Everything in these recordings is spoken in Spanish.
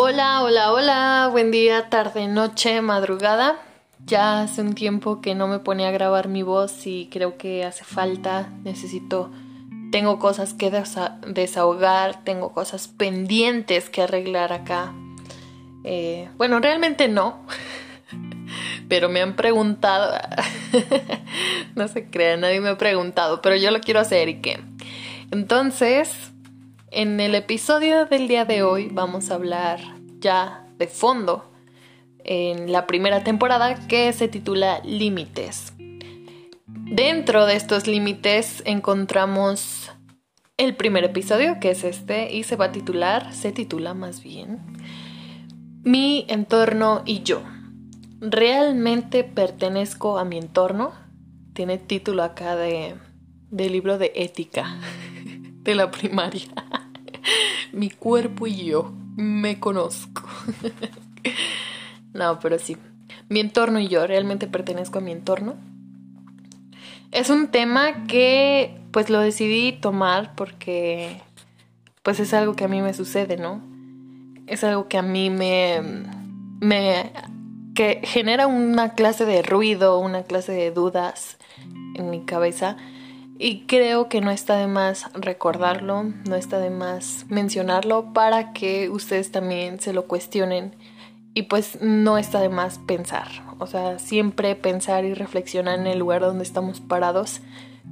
Hola, hola, hola, buen día, tarde, noche, madrugada. Ya hace un tiempo que no me ponía a grabar mi voz y creo que hace falta, necesito, tengo cosas que desahogar, tengo cosas pendientes que arreglar acá. Eh, bueno, realmente no, pero me han preguntado, no se crea, nadie me ha preguntado, pero yo lo quiero hacer y qué. Entonces, en el episodio del día de hoy vamos a hablar ya de fondo en la primera temporada que se titula Límites. Dentro de estos límites encontramos el primer episodio, que es este, y se va a titular, se titula más bien, Mi entorno y yo. ¿Realmente pertenezco a mi entorno? Tiene título acá de, de libro de ética de la primaria. Mi cuerpo y yo me conozco. no, pero sí. Mi entorno y yo, ¿realmente pertenezco a mi entorno? Es un tema que pues lo decidí tomar porque pues es algo que a mí me sucede, ¿no? Es algo que a mí me me que genera una clase de ruido, una clase de dudas en mi cabeza y creo que no está de más recordarlo, no está de más mencionarlo para que ustedes también se lo cuestionen y pues no está de más pensar. O sea, siempre pensar y reflexionar en el lugar donde estamos parados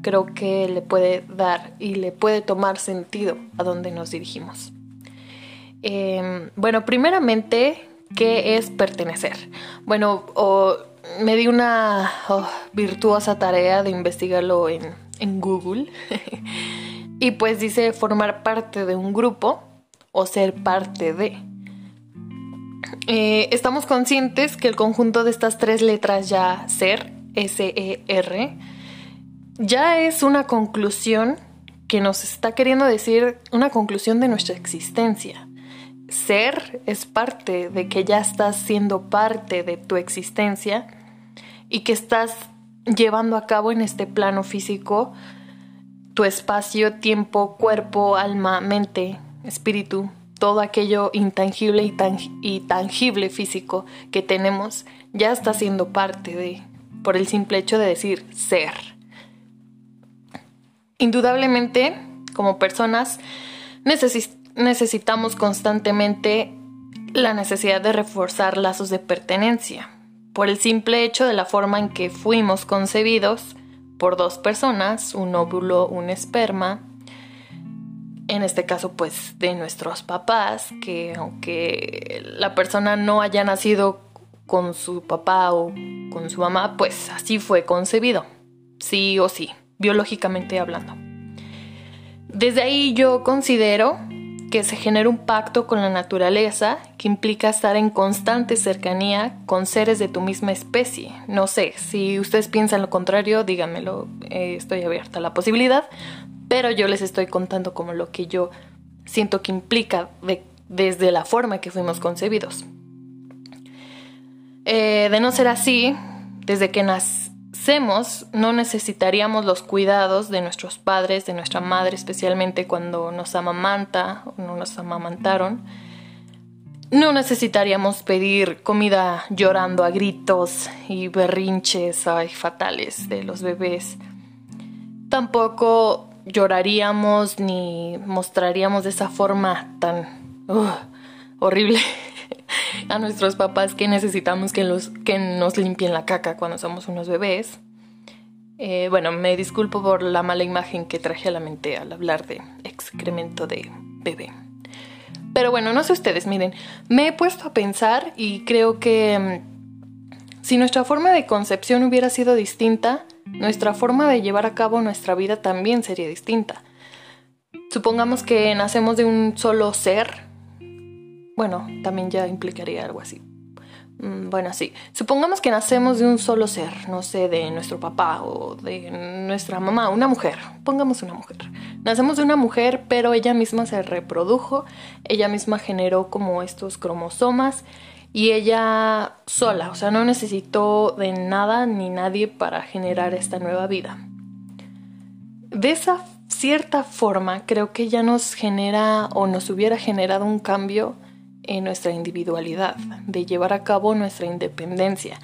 creo que le puede dar y le puede tomar sentido a donde nos dirigimos. Em, bueno, primeramente, ¿qué es pertenecer? Bueno, me di una oh, virtuosa tarea de investigarlo en en Google. y pues dice formar parte de un grupo o ser parte de. Eh, estamos conscientes que el conjunto de estas tres letras ya ser, S-E-R, ya es una conclusión que nos está queriendo decir una conclusión de nuestra existencia. Ser es parte de que ya estás siendo parte de tu existencia y que estás llevando a cabo en este plano físico tu espacio, tiempo, cuerpo, alma, mente, espíritu, todo aquello intangible y, tangible físico que tenemos ya está siendo parte de, por el simple hecho de decir ser. Indudablemente, como personas, necesitamos constantemente la necesidad de reforzar lazos de pertenencia por el simple hecho de la forma en que fuimos concebidos por dos personas, un óvulo, un esperma, en este caso pues de nuestros papás, que aunque la persona no haya nacido con su papá o con su mamá, pues así fue concebido, sí o sí, biológicamente hablando. Desde ahí yo considero que se genera un pacto con la naturaleza que implica estar en constante cercanía con seres de tu misma especie. No sé, si ustedes piensan lo contrario, díganmelo, eh, estoy abierta a la posibilidad, pero yo les estoy contando como lo que yo siento que implica desde la forma que fuimos concebidos. Eh, de no ser así, desde que no necesitaríamos los cuidados de nuestros padres, de nuestra madre, especialmente cuando nos amamanta o no nos amamantaron. No necesitaríamos pedir comida llorando a gritos y berrinches ay, fatales de los bebés. Tampoco lloraríamos ni mostraríamos de esa forma tan uh, horrible a nuestros papás que necesitamos que, los, que nos limpien la caca cuando somos unos bebés. Eh, bueno, me disculpo por la mala imagen que traje a la mente al hablar de excremento de bebé. Pero bueno, no sé ustedes, miren, me he puesto a pensar y creo que mm, si nuestra forma de concepción hubiera sido distinta, nuestra forma de llevar a cabo nuestra vida también sería distinta. Supongamos que nacemos de un solo ser, bueno, también ya implicaría algo así. Mm, bueno, sí. Supongamos que nacemos de un solo ser, no sé, de nuestro papá o de nuestra mamá, una mujer. Pongamos una mujer. Nacemos de una mujer, pero ella misma se reprodujo, ella misma generó como estos cromosomas y ella sola, o sea, no necesitó de nada ni nadie para generar esta nueva vida. De esa cierta forma, creo que ya nos genera o nos hubiera generado un cambio en nuestra individualidad, de llevar a cabo nuestra independencia.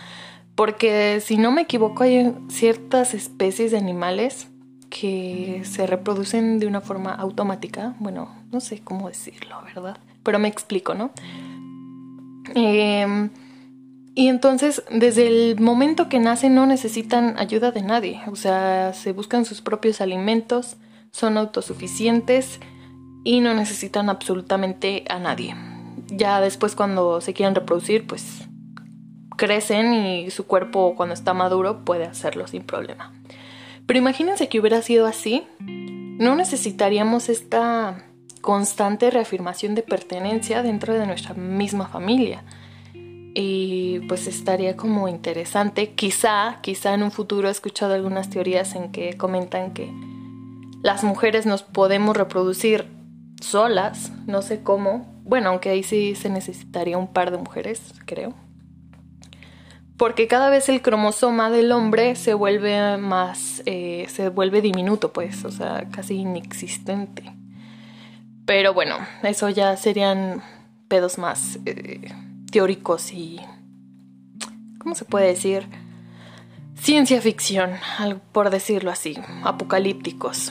Porque si no me equivoco hay ciertas especies de animales que se reproducen de una forma automática. Bueno, no sé cómo decirlo, ¿verdad? Pero me explico, ¿no? Eh, y entonces, desde el momento que nacen no necesitan ayuda de nadie, o sea, se buscan sus propios alimentos, son autosuficientes y no necesitan absolutamente a nadie. Ya después cuando se quieren reproducir, pues crecen y su cuerpo cuando está maduro puede hacerlo sin problema. Pero imagínense que hubiera sido así, no necesitaríamos esta constante reafirmación de pertenencia dentro de nuestra misma familia y pues estaría como interesante. Quizá, quizá en un futuro he escuchado algunas teorías en que comentan que las mujeres nos podemos reproducir solas, no sé cómo. Bueno, aunque ahí sí se necesitaría un par de mujeres, creo. Porque cada vez el cromosoma del hombre se vuelve más, eh, se vuelve diminuto, pues, o sea, casi inexistente. Pero bueno, eso ya serían pedos más eh, teóricos y, ¿cómo se puede decir? Ciencia ficción, por decirlo así, apocalípticos.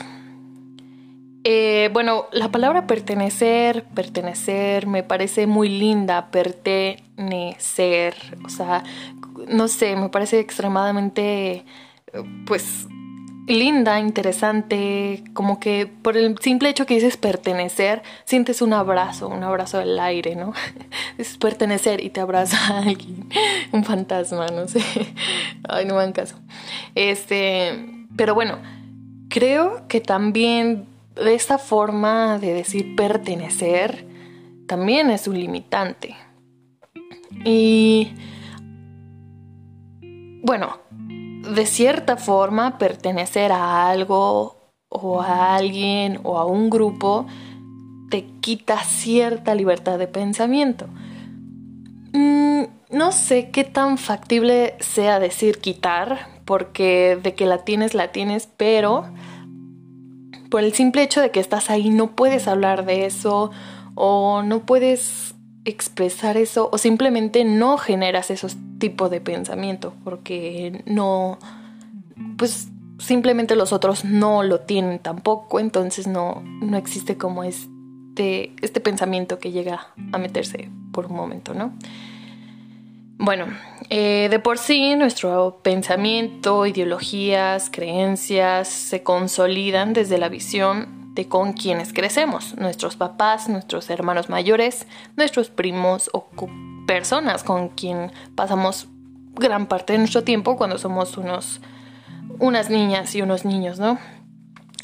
Eh, bueno, la palabra pertenecer, pertenecer, me parece muy linda, pertenecer, o sea, no sé, me parece extremadamente, pues, linda, interesante, como que por el simple hecho que dices pertenecer, sientes un abrazo, un abrazo al aire, ¿no? Es pertenecer y te abraza a alguien, un fantasma, no sé. Ay, no me dan caso. Este, pero bueno, creo que también esta forma de decir pertenecer también es un limitante. Y bueno, de cierta forma pertenecer a algo o a alguien o a un grupo te quita cierta libertad de pensamiento. Mm, no sé qué tan factible sea decir quitar, porque de que la tienes, la tienes, pero por el simple hecho de que estás ahí no puedes hablar de eso o no puedes expresar eso o simplemente no generas esos tipos de pensamiento porque no, pues simplemente los otros no lo tienen tampoco, entonces no, no existe como este, este pensamiento que llega a meterse por un momento, ¿no? Bueno, eh, de por sí nuestro pensamiento, ideologías, creencias se consolidan desde la visión de con quienes crecemos, nuestros papás, nuestros hermanos mayores, nuestros primos o personas con quien pasamos gran parte de nuestro tiempo cuando somos unos unas niñas y unos niños, ¿no?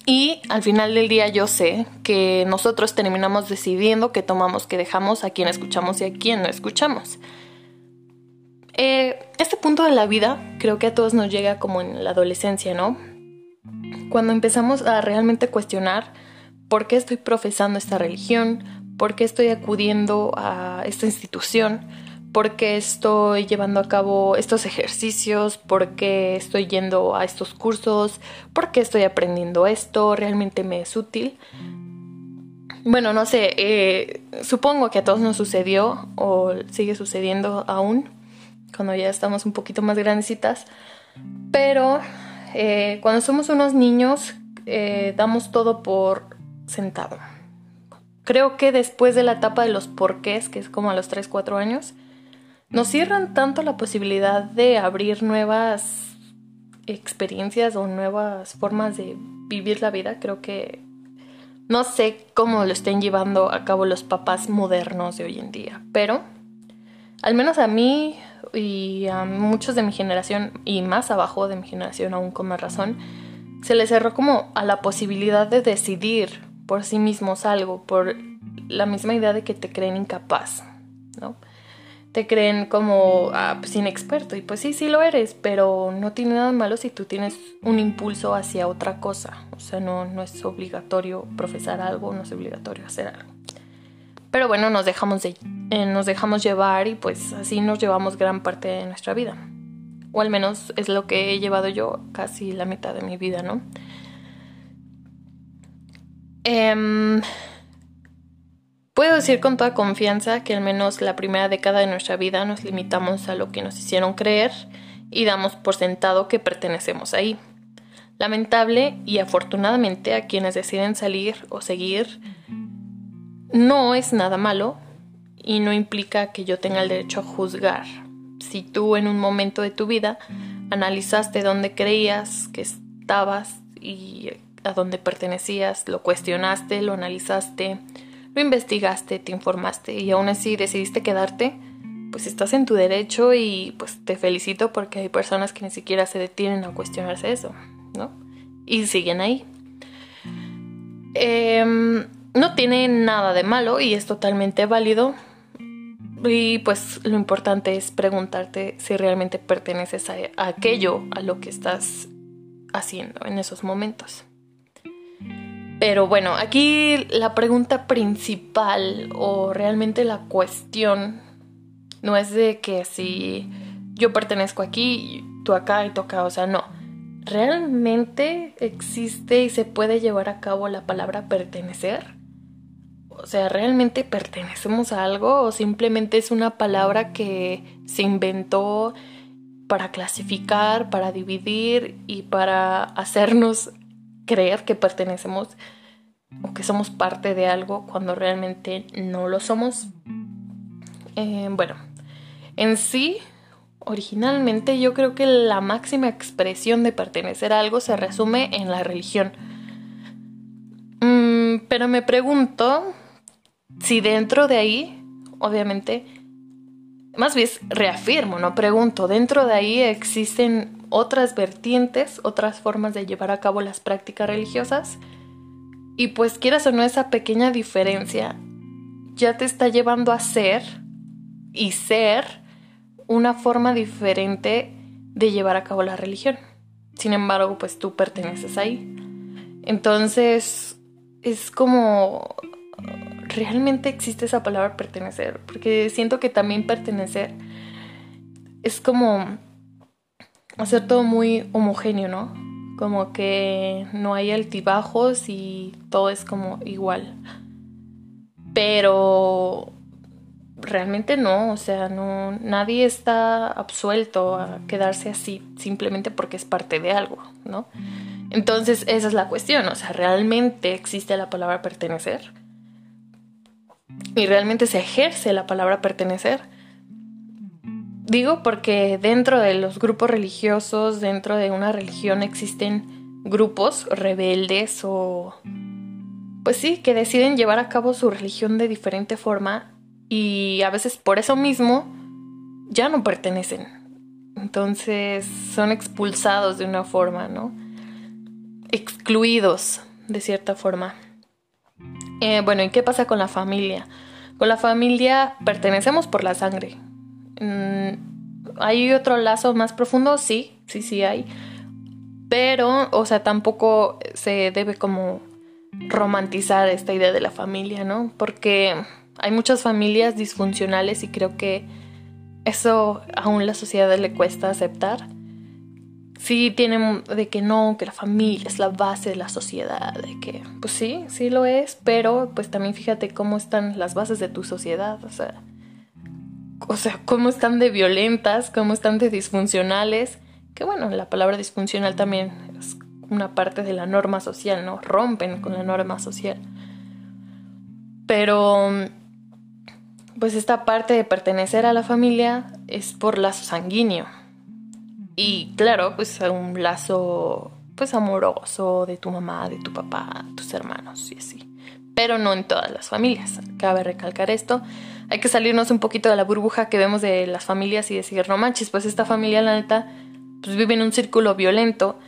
Y al final del día yo sé que nosotros terminamos decidiendo qué tomamos, qué dejamos, a quién escuchamos y a quién no escuchamos. Eh, este punto de la vida creo que a todos nos llega como en la adolescencia, ¿no? Cuando empezamos a realmente cuestionar por qué estoy profesando esta religión, por qué estoy acudiendo a esta institución, por qué estoy llevando a cabo estos ejercicios, por qué estoy yendo a estos cursos, por qué estoy aprendiendo esto, realmente me es útil. Bueno, no sé, eh, supongo que a todos nos sucedió o sigue sucediendo aún, cuando ya estamos un poquito más grandecitas, pero eh, cuando somos unos niños eh, damos todo por sentado. Creo que después de la etapa de los porqués, que es como a los 3, 4 años, nos cierran tanto la posibilidad de abrir nuevas experiencias o nuevas formas de vivir la vida. Creo que no sé cómo lo estén llevando a cabo los papás modernos de hoy en día, pero al menos a mí y a muchos de mi generación y más abajo de mi generación aún con más razón, se les cerró como a la posibilidad de decidir por sí mismos algo, por la misma idea de que te creen incapaz, ¿no? Te creen como ah, pues, inexperto y pues sí, sí lo eres, pero no tiene nada malo si tú tienes un impulso hacia otra cosa, o sea, no, no es obligatorio profesar algo, no es obligatorio hacer algo. Pero bueno, nos dejamos, de, eh, nos dejamos llevar y pues así nos llevamos gran parte de nuestra vida. O al menos es lo que he llevado yo casi la mitad de mi vida, ¿no? Puedo decir con toda confianza que al menos la primera década de nuestra vida nos limitamos a lo que nos hicieron creer y damos por sentado que pertenecemos ahí. Lamentable y afortunadamente a quienes deciden salir o seguir no es nada malo y no implica que yo tenga el derecho a juzgar. Si tú en un momento de tu vida analizaste dónde creías que estabas y a dónde pertenecías, lo cuestionaste, lo analizaste, lo investigaste, te informaste y aún así decidiste quedarte, pues estás en tu derecho y pues te felicito porque hay personas que ni siquiera se detienen a cuestionarse eso, ¿no? Y siguen ahí. Em, no tiene nada de malo y es totalmente válido. Y pues lo importante es preguntarte si realmente perteneces a aquello a lo que estás haciendo en esos momentos. Pero bueno, aquí la pregunta principal o realmente la cuestión no es de que si yo pertenezco aquí, tú acá y tú acá, o sea, no. ¿Realmente existe y se puede llevar a cabo la palabra pertenecer? O sea, ¿realmente pertenecemos a algo o simplemente es una palabra que se inventó para clasificar, para dividir y para hacernos creer que pertenecemos o que somos parte de algo cuando realmente no lo somos. Eh, bueno, en sí, originalmente yo creo que la máxima expresión de pertenecer a algo se resume en la religión. Mm, pero me pregunto si dentro de ahí, obviamente, más bien reafirmo, no pregunto, dentro de ahí existen otras vertientes, otras formas de llevar a cabo las prácticas religiosas. Y pues quieras o no, esa pequeña diferencia ya te está llevando a ser y ser una forma diferente de llevar a cabo la religión. Sin embargo, pues tú perteneces ahí. Entonces, es como... ¿Realmente existe esa palabra pertenecer? Porque siento que también pertenecer es como hacer todo muy homogéneo, ¿no? Como que no hay altibajos y todo es como igual. Pero realmente no, o sea, no nadie está absuelto a quedarse así simplemente porque es parte de algo, ¿no? Entonces, esa es la cuestión, o sea, ¿realmente existe la palabra pertenecer? ¿Y realmente se ejerce la palabra pertenecer? Digo porque dentro de los grupos religiosos, dentro de una religión existen grupos rebeldes o pues sí, que deciden llevar a cabo su religión de diferente forma y a veces por eso mismo ya no pertenecen. Entonces son expulsados de una forma, ¿no? Excluidos de cierta forma. Eh, bueno, ¿y qué pasa con la familia? Con la familia pertenecemos por la sangre, Mm, ¿Hay otro lazo más profundo? Sí, sí, sí hay. Pero, o sea, tampoco se debe como romantizar esta idea de la familia, ¿no? Porque hay muchas familias disfuncionales y creo que eso aún la sociedad le cuesta aceptar. Sí tienen de que no, que la familia es la base de la sociedad, de que pues sí, sí lo es, pero pues también fíjate cómo están las bases de tu sociedad, o sea, o sea, cómo están de violentas, cómo están de disfuncionales, que bueno, la palabra disfuncional también es una parte de la norma social, ¿no? Rompen con la norma social. Pero, pues esta parte de pertenecer a la familia es por lazo sanguíneo. Y claro, pues un lazo, pues amoroso de tu mamá, de tu papá, tus hermanos y así. Pero no en todas las familias. Cabe recalcar esto hay que salirnos un poquito de la burbuja que vemos de las familias y decir, no manches, pues esta familia, la neta, pues vive en un círculo violento.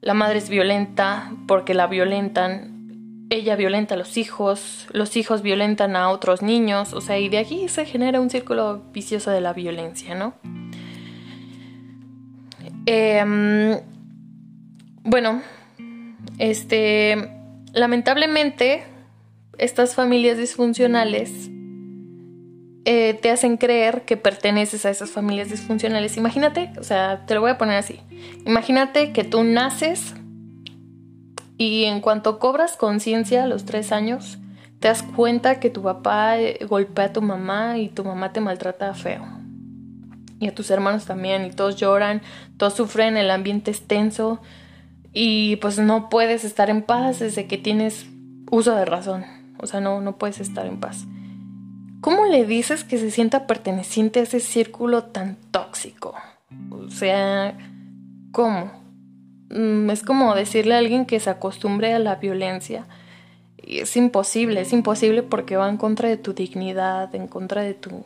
La madre es violenta porque la violentan. Ella violenta a los hijos, los hijos violentan a otros niños, o sea, y de aquí se genera un círculo vicioso de la violencia, ¿no? Em, bueno, este, lamentablemente, estas familias disfuncionales eh, te hacen creer que perteneces a esas familias disfuncionales. Imagínate, o sea, te lo voy a poner así. Imagínate que tú naces y en cuanto cobras conciencia a los tres años, te das cuenta que tu papá eh, golpea a tu mamá y tu mamá te maltrata feo. Y a tus hermanos también, y todos lloran, todos sufren, el ambiente es tenso y pues no puedes estar en paz desde que tienes uso de razón. O sea, no, no puedes estar en paz. ¿Cómo le dices que se sienta perteneciente a ese círculo tan tóxico? O sea, ¿cómo? Mm, es como decirle a alguien que se acostumbre a la violencia es imposible, es imposible porque va en contra de tu dignidad, en contra de tu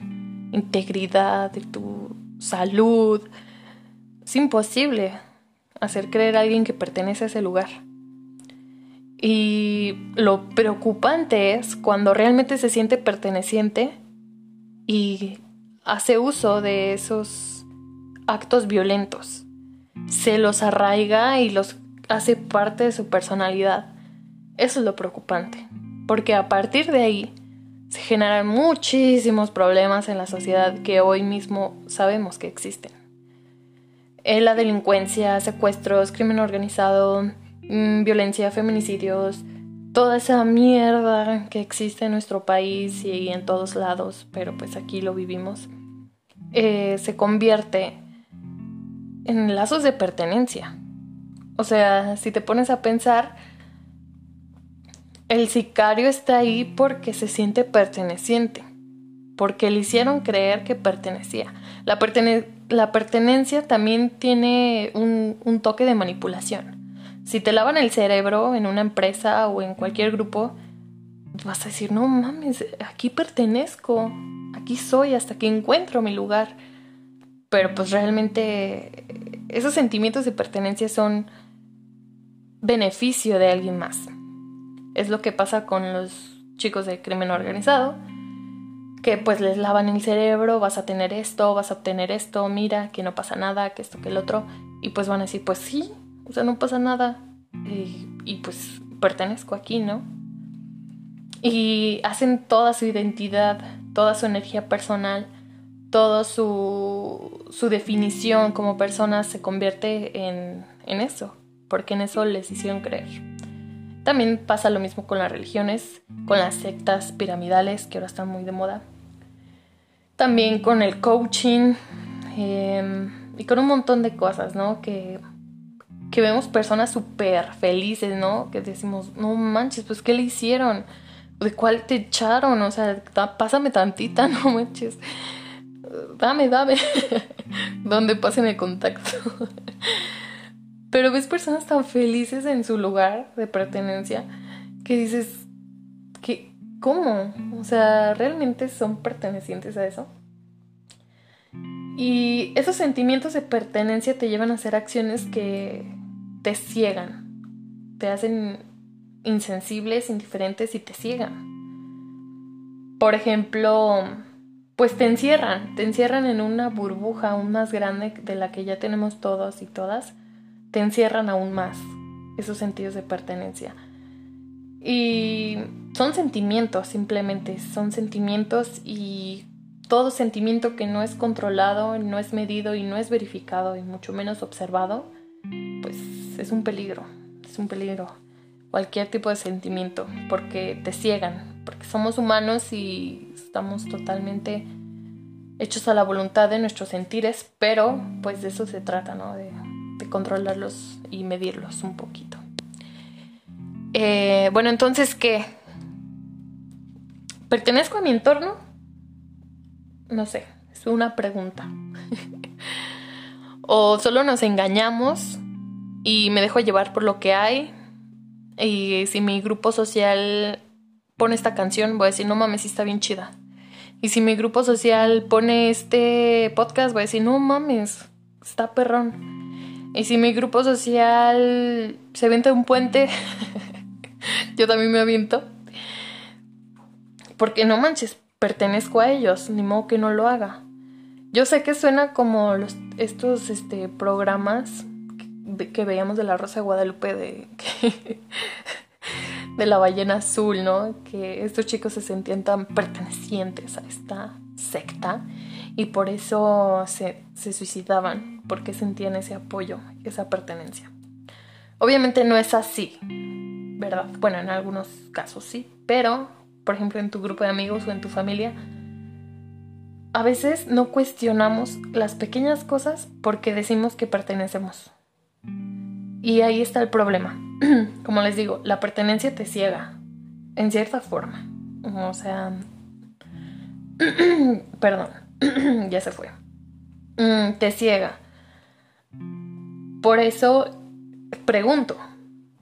integridad, de tu salud. Es imposible hacer creer a alguien que pertenece a ese lugar. Y lo preocupante es cuando realmente se siente perteneciente y hace uso de esos actos violentos. Se los arraiga y los hace parte de su personalidad. Eso es lo preocupante, porque a partir de ahí se generan muchísimos problemas en la sociedad que hoy mismo sabemos que existen. Eh, la delincuencia, secuestros, crimen organizado, mm, violencia, feminicidios, toda esa mierda que existe en nuestro país y en todos lados, pero pues aquí lo vivimos, eh, se convierte en lazos de pertenencia. O sea, si te pones a pensar, el sicario está ahí porque se siente perteneciente, porque le hicieron creer que pertenecía. La, pertenencia también tiene un, toque de manipulación. Si te lavan el cerebro en una empresa o en cualquier grupo, vas a decir, no mames, aquí pertenezco, aquí soy hasta que encuentro mi lugar. Pero pues realmente esos sentimientos de pertenencia son beneficio de alguien más. Es lo que pasa con los chicos de crimen organizado, que pues les lavan el cerebro, vas a tener esto, vas a obtener esto, mira, que no pasa nada, que esto, que el otro, y pues van a decir, pues sí, o sea, no pasa nada, y, pues pertenezco aquí, ¿no? Y hacen toda su identidad, toda su energía personal, toda su, su definición como personas se convierte en, en eso, porque en eso les hicieron creer. También pasa lo mismo con las religiones, con las sectas piramidales que ahora están muy de moda. También con el coaching em, y con un montón de cosas, ¿no? Que, que vemos personas súper felices, ¿no? Que decimos, no manches, pues ¿qué le hicieron? ¿De cuál te echaron? O sea, pásame tantita, no manches. Dame, dame. Donde pasen el contacto. Pero ves personas tan felices en su lugar de pertenencia que dices, ¿cómo? O sea, ¿realmente son pertenecientes a eso? Y esos sentimientos de pertenencia te llevan a hacer acciones que te ciegan, te hacen insensibles, indiferentes y te ciegan. Por ejemplo, pues te encierran, te encierran en una burbuja aún más grande de la que ya tenemos todos y todas te encierran aún más esos sentidos de pertenencia. Y son sentimientos, simplemente, son sentimientos y todo sentimiento que no es controlado, no es medido y no es verificado y mucho menos observado, pues es un peligro, es un peligro. Cualquier tipo de sentimiento, porque te ciegan, porque somos humanos y estamos totalmente hechos a la voluntad de nuestros sentires, pero pues de eso se trata, ¿no? De controlarlos y medirlos un poquito. Eh, bueno, entonces, ¿qué? ¿Pertenezco a mi entorno? No sé, es una pregunta. o solo nos engañamos y me dejo llevar por lo que hay. Y si mi grupo social pone esta canción, voy a decir, no mames, sí está bien chida. Y si mi grupo social pone este podcast, voy a decir, no mames, está perrón. Y si mi grupo social se avienta un puente, yo también me aviento. Porque no manches, pertenezco a ellos, ni modo que no lo haga. Yo sé que suena como estos este, programas que, veíamos de la Rosa de Guadalupe de, de la ballena azul, ¿no? Que estos chicos se sentían tan pertenecientes a esta secta y por eso se, se suicidaban, porque sentían ese apoyo, esa pertenencia. Obviamente no es así, ¿verdad? Bueno, en algunos casos sí, pero por ejemplo, en tu grupo de amigos o en tu familia, a veces no cuestionamos las pequeñas cosas porque decimos que pertenecemos. Y ahí está el problema. Como les digo, la pertenencia te ciega, en cierta forma. O sea... Perdón, ya se fue. Mm, te ciega. Por eso pregunto,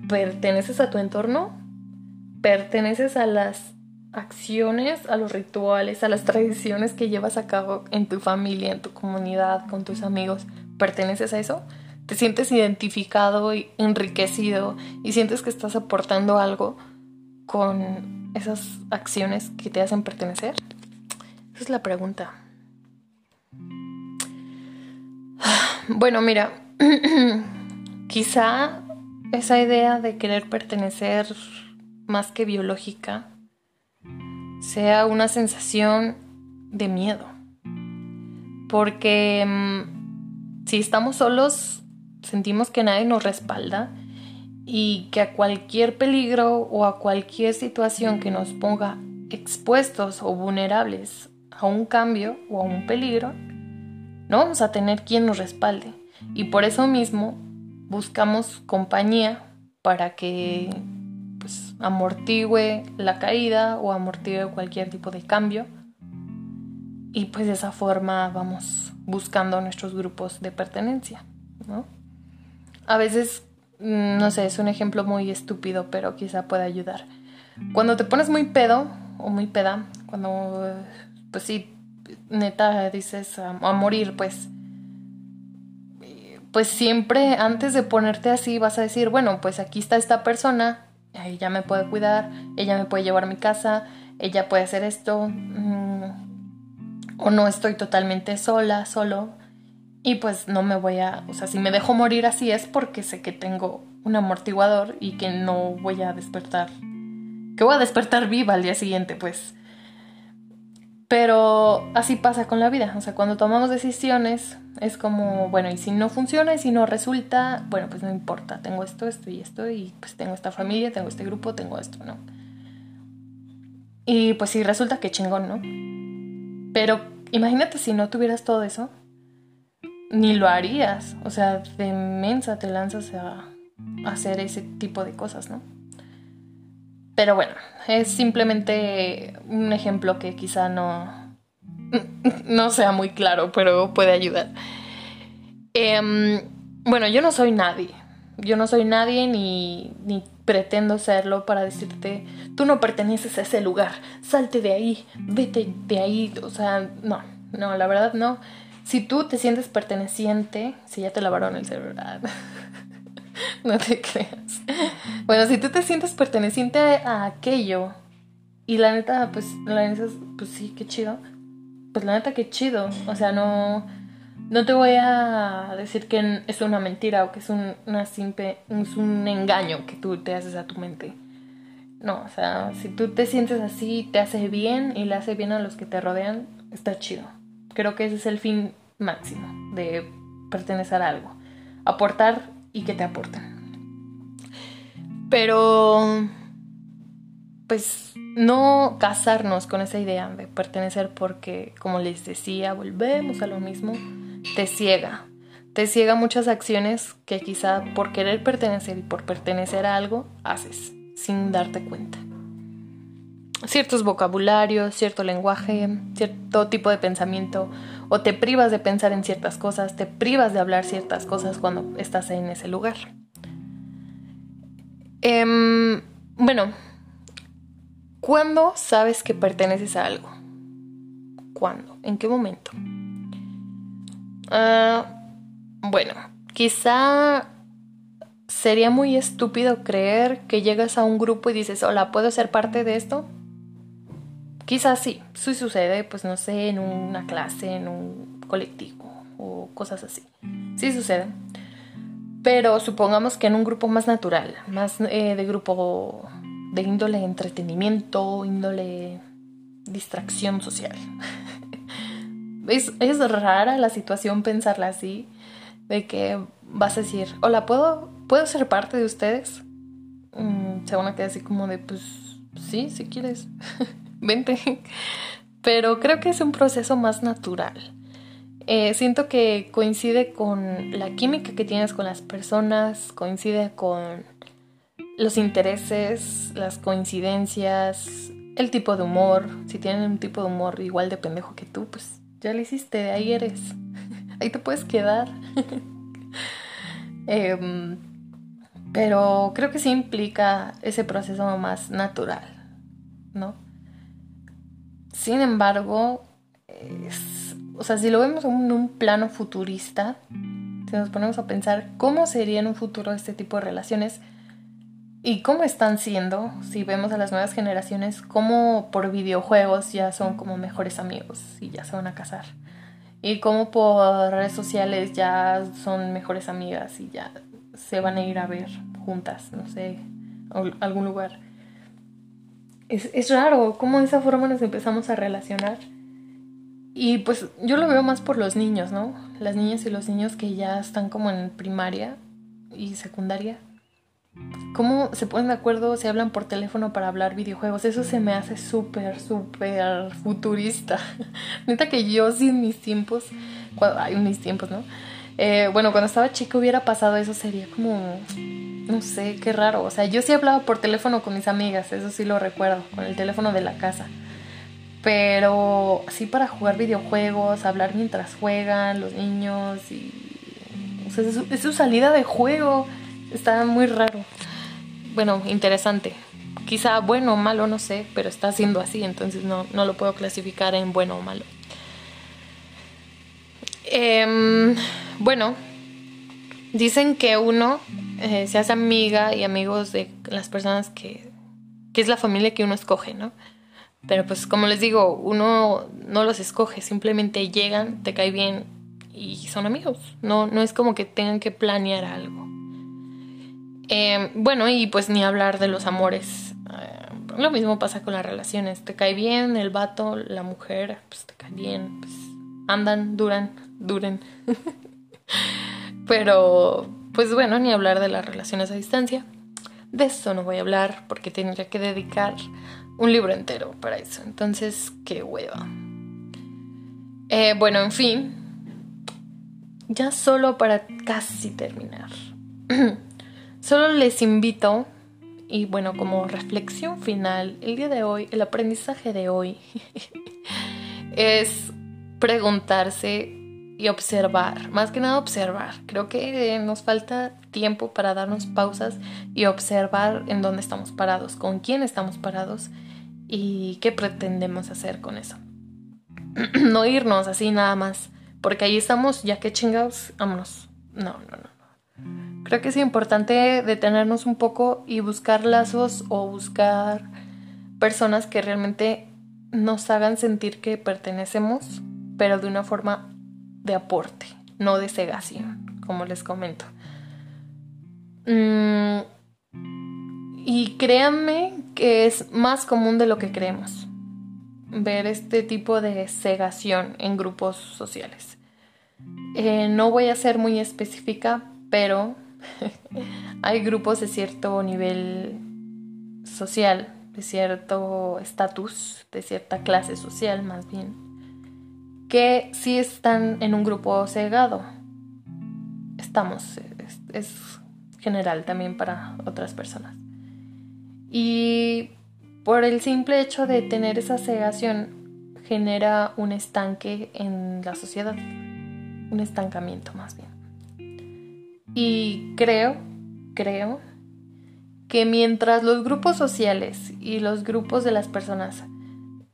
¿perteneces a tu entorno? ¿Perteneces a las acciones, a los rituales, a las tradiciones que llevas a cabo en tu familia, en tu comunidad, con tus amigos? ¿Perteneces a eso? ¿Te sientes identificado y enriquecido y sientes que estás aportando algo con esas acciones que te hacen pertenecer? Esa es la pregunta. Bueno, mira, quizá esa idea de querer pertenecer más que biológica sea una sensación de miedo. Porque mm, si estamos solos, sentimos que nadie nos respalda y que a cualquier peligro o a cualquier situación que nos ponga expuestos o vulnerables a un cambio o a un peligro, no vamos a tener quien nos respalde. Y por eso mismo buscamos compañía para que pues, amortigue la caída o amortigue cualquier tipo de cambio. Y pues de esa forma vamos buscando nuestros grupos de pertenencia, A veces, mm, no sé, es un ejemplo muy estúpido, pero quizá pueda ayudar. Cuando te pones muy pedo o muy peda, cuando, pues sí, neta dices a morir, pues pues siempre antes de ponerte así vas a decir, bueno, pues aquí está esta persona, ella me puede cuidar, ella me puede llevar a mi casa, ella puede hacer esto, mm, o no estoy totalmente sola, solo, y pues no me voy a, o sea, si me dejo morir así es porque sé que tengo un amortiguador y que no voy a despertar, que voy a despertar viva al día siguiente, pues. Pero así pasa con la vida, o sea, cuando tomamos decisiones es como, bueno, y si no funciona y si no resulta, bueno, pues no importa, tengo esto, esto y esto, y pues tengo esta familia, tengo este grupo, tengo esto, ¿no? Y pues sí, resulta que chingón, ¿no? Pero imagínate si no tuvieras todo eso, ni lo harías, o sea, de mensa te lanzas a hacer ese tipo de cosas, ¿no? Pero bueno, es simplemente un ejemplo que quizá no, no sea muy claro, pero puede ayudar. Em, bueno, yo no soy nadie. Yo no soy nadie ni, ni pretendo serlo para decirte, tú no perteneces a ese lugar, salte de ahí, vete de ahí. O sea, no, no, la verdad no. Si tú te sientes perteneciente, si ya te lavaron el cerebro, no te creas. Bueno, si tú te sientes perteneciente a aquello y la neta, pues, la neta, pues sí, qué chido. Pues la neta, qué chido. O sea, no, no te voy a decir que es una mentira o que es un, una simple, es un engaño que tú te haces a tu mente. No, o sea, si tú te sientes así, te hace bien y le hace bien a los que te rodean, está chido. Creo que ese es el fin máximo de pertenecer a algo. Aportar y que te aporten. Pero, pues, no casarnos con esa idea de pertenecer porque, como les decía, volvemos a lo mismo, te ciega. Te ciega muchas acciones que quizá por querer pertenecer y por pertenecer a algo haces sin darte cuenta. Ciertos vocabularios, cierto lenguaje, cierto tipo de pensamiento o te privas de pensar en ciertas cosas, te privas de hablar ciertas cosas cuando estás en ese lugar. Em, bueno, ¿cuándo sabes que perteneces a algo? ¿Cuándo? ¿En qué momento? Ah, bueno, quizá sería muy estúpido creer que llegas a un grupo y dices, hola, ¿puedo ser parte de esto? Quizás sí, sí sucede, pues no sé, en una clase, en un colectivo o cosas así. Sí sucede. Pero supongamos que en un grupo más natural, más eh, de grupo de índole entretenimiento, índole distracción social. es, rara la situación pensarla así, de que vas a decir, hola, ¿puedo, ¿puedo ser parte de ustedes? Mm, se a quedar así como de, pues, sí, si quieres, vente. Pero creo que es un proceso más natural. Eh, siento que coincide con la química que tienes con las personas, coincide con los intereses, las coincidencias, el tipo de humor. Si tienen un tipo de humor igual de pendejo que tú, pues ya lo hiciste, ahí eres. ahí te puedes quedar. Em, pero creo que sí implica ese proceso más natural, ¿no? Sin embargo, o sea, si lo vemos en un plano futurista, si nos ponemos a pensar cómo sería en un futuro este tipo de relaciones y cómo están siendo, si vemos a las nuevas generaciones, cómo por videojuegos ya son como mejores amigos y ya se van a casar. Y cómo por redes sociales ya son mejores amigas y ya se van a ir a ver juntas, no sé, algún lugar. Es, es raro cómo de esa forma nos empezamos a relacionar. Y pues yo lo veo más por los niños, ¿no? Las niñas y los niños que ya están como en primaria y secundaria. ¿Cómo se ponen de acuerdo, se hablan por teléfono para hablar videojuegos? Eso se me hace súper, súper futurista. Neta que yo sin mis tiempos, cuando, hay mis tiempos, ¿no? Eh, bueno, cuando estaba chica hubiera pasado eso, sería como, no sé, qué raro. O sea, yo sí hablaba por teléfono con mis amigas, eso sí lo recuerdo, con el teléfono de la casa. Pero así para jugar videojuegos, hablar mientras juegan los niños y... O sea, es su, salida de juego. Está muy raro. Bueno, interesante. Quizá bueno o malo, no sé, pero está siendo así, entonces no, no lo puedo clasificar en bueno o malo. Em, bueno, dicen que uno eh, se hace amiga y amigos de las personas que, que es la familia que uno escoge, ¿no? Pero pues como les digo, uno no los escoge, simplemente llegan, te cae bien y son amigos. No, no es como que tengan que planear algo. Em, bueno, y pues ni hablar de los amores. Eh, lo mismo pasa con las relaciones. Te cae bien el vato, la mujer, pues te cae bien, pues andan, duran, duren. Pero, pues bueno, ni hablar de las relaciones a distancia. De eso no voy a hablar porque tendría que dedicar un libro entero para eso. Entonces, qué hueva. Eh, bueno, en fin. Ya solo para casi terminar. solo les invito, y bueno, como reflexión final, el día de hoy, el aprendizaje de hoy, es preguntarse y observar, más que nada observar. Creo que nos falta tiempo para darnos pausas y observar en dónde estamos parados, con quién estamos parados y qué pretendemos hacer con eso. no irnos así nada más, porque ahí estamos, ya que chingados, vámonos. No, no, no. Creo que es importante detenernos un poco y buscar lazos o buscar personas que realmente nos hagan sentir que pertenecemos, pero de una forma de aporte, no de cegación, como les comento. Mm, y créanme que es más común de lo que creemos ver este tipo de cegación en grupos sociales. Eh, no voy a ser muy específica, pero hay grupos de cierto nivel social, de cierto estatus, de cierta clase social más bien, que sí están en un grupo cegado. Estamos, es, general también para otras personas. Y por el simple hecho de tener esa cegación genera un estanque en la sociedad, un estancamiento más bien. Y creo, creo que mientras los grupos sociales y los grupos de las personas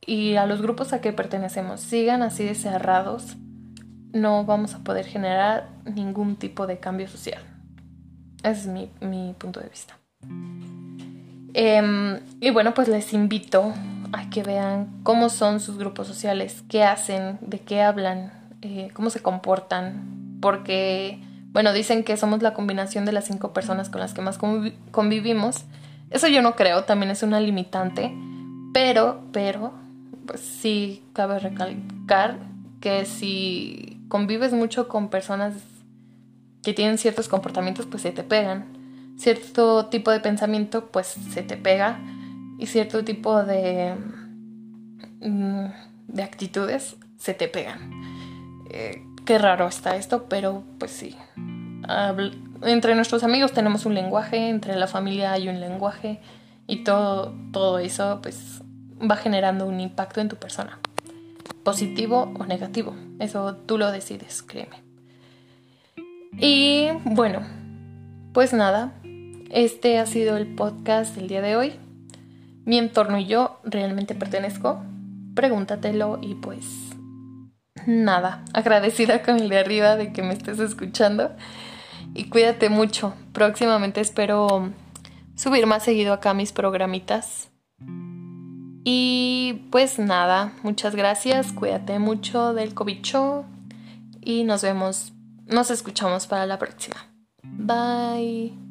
y a los grupos a que pertenecemos sigan así de cerrados, no vamos a poder generar ningún tipo de cambio social. Ese es mi, mi punto de vista. Em, y bueno, pues les invito a que vean cómo son sus grupos sociales, qué hacen, de qué hablan, eh, cómo se comportan, porque, bueno, dicen que somos la combinación de las cinco personas con las que más convivimos. Eso yo no creo, también es una limitante, pero, pero, pues sí cabe recalcar que si convives mucho con personas que tienen ciertos comportamientos, pues se te pegan. Cierto tipo de pensamiento, pues se te pega. y cierto tipo de, mm, de actitudes se te pegan. Eh, qué raro está esto, pero pues sí. entre nuestros amigos tenemos un lenguaje, entre la familia hay un lenguaje y todo, todo eso pues va generando un impacto en tu persona. Positivo o negativo. Eso tú lo decides, créeme. Y bueno, pues nada, este ha sido el podcast del día de hoy. Mi entorno y yo realmente pertenezco. Pregúntatelo y pues nada, agradecida con el de arriba de que me estés escuchando. Y cuídate mucho. Próximamente espero subir más seguido acá mis programitas. Y pues nada, muchas gracias, cuídate mucho del cobicho y nos vemos, nos escuchamos para la próxima. Bye.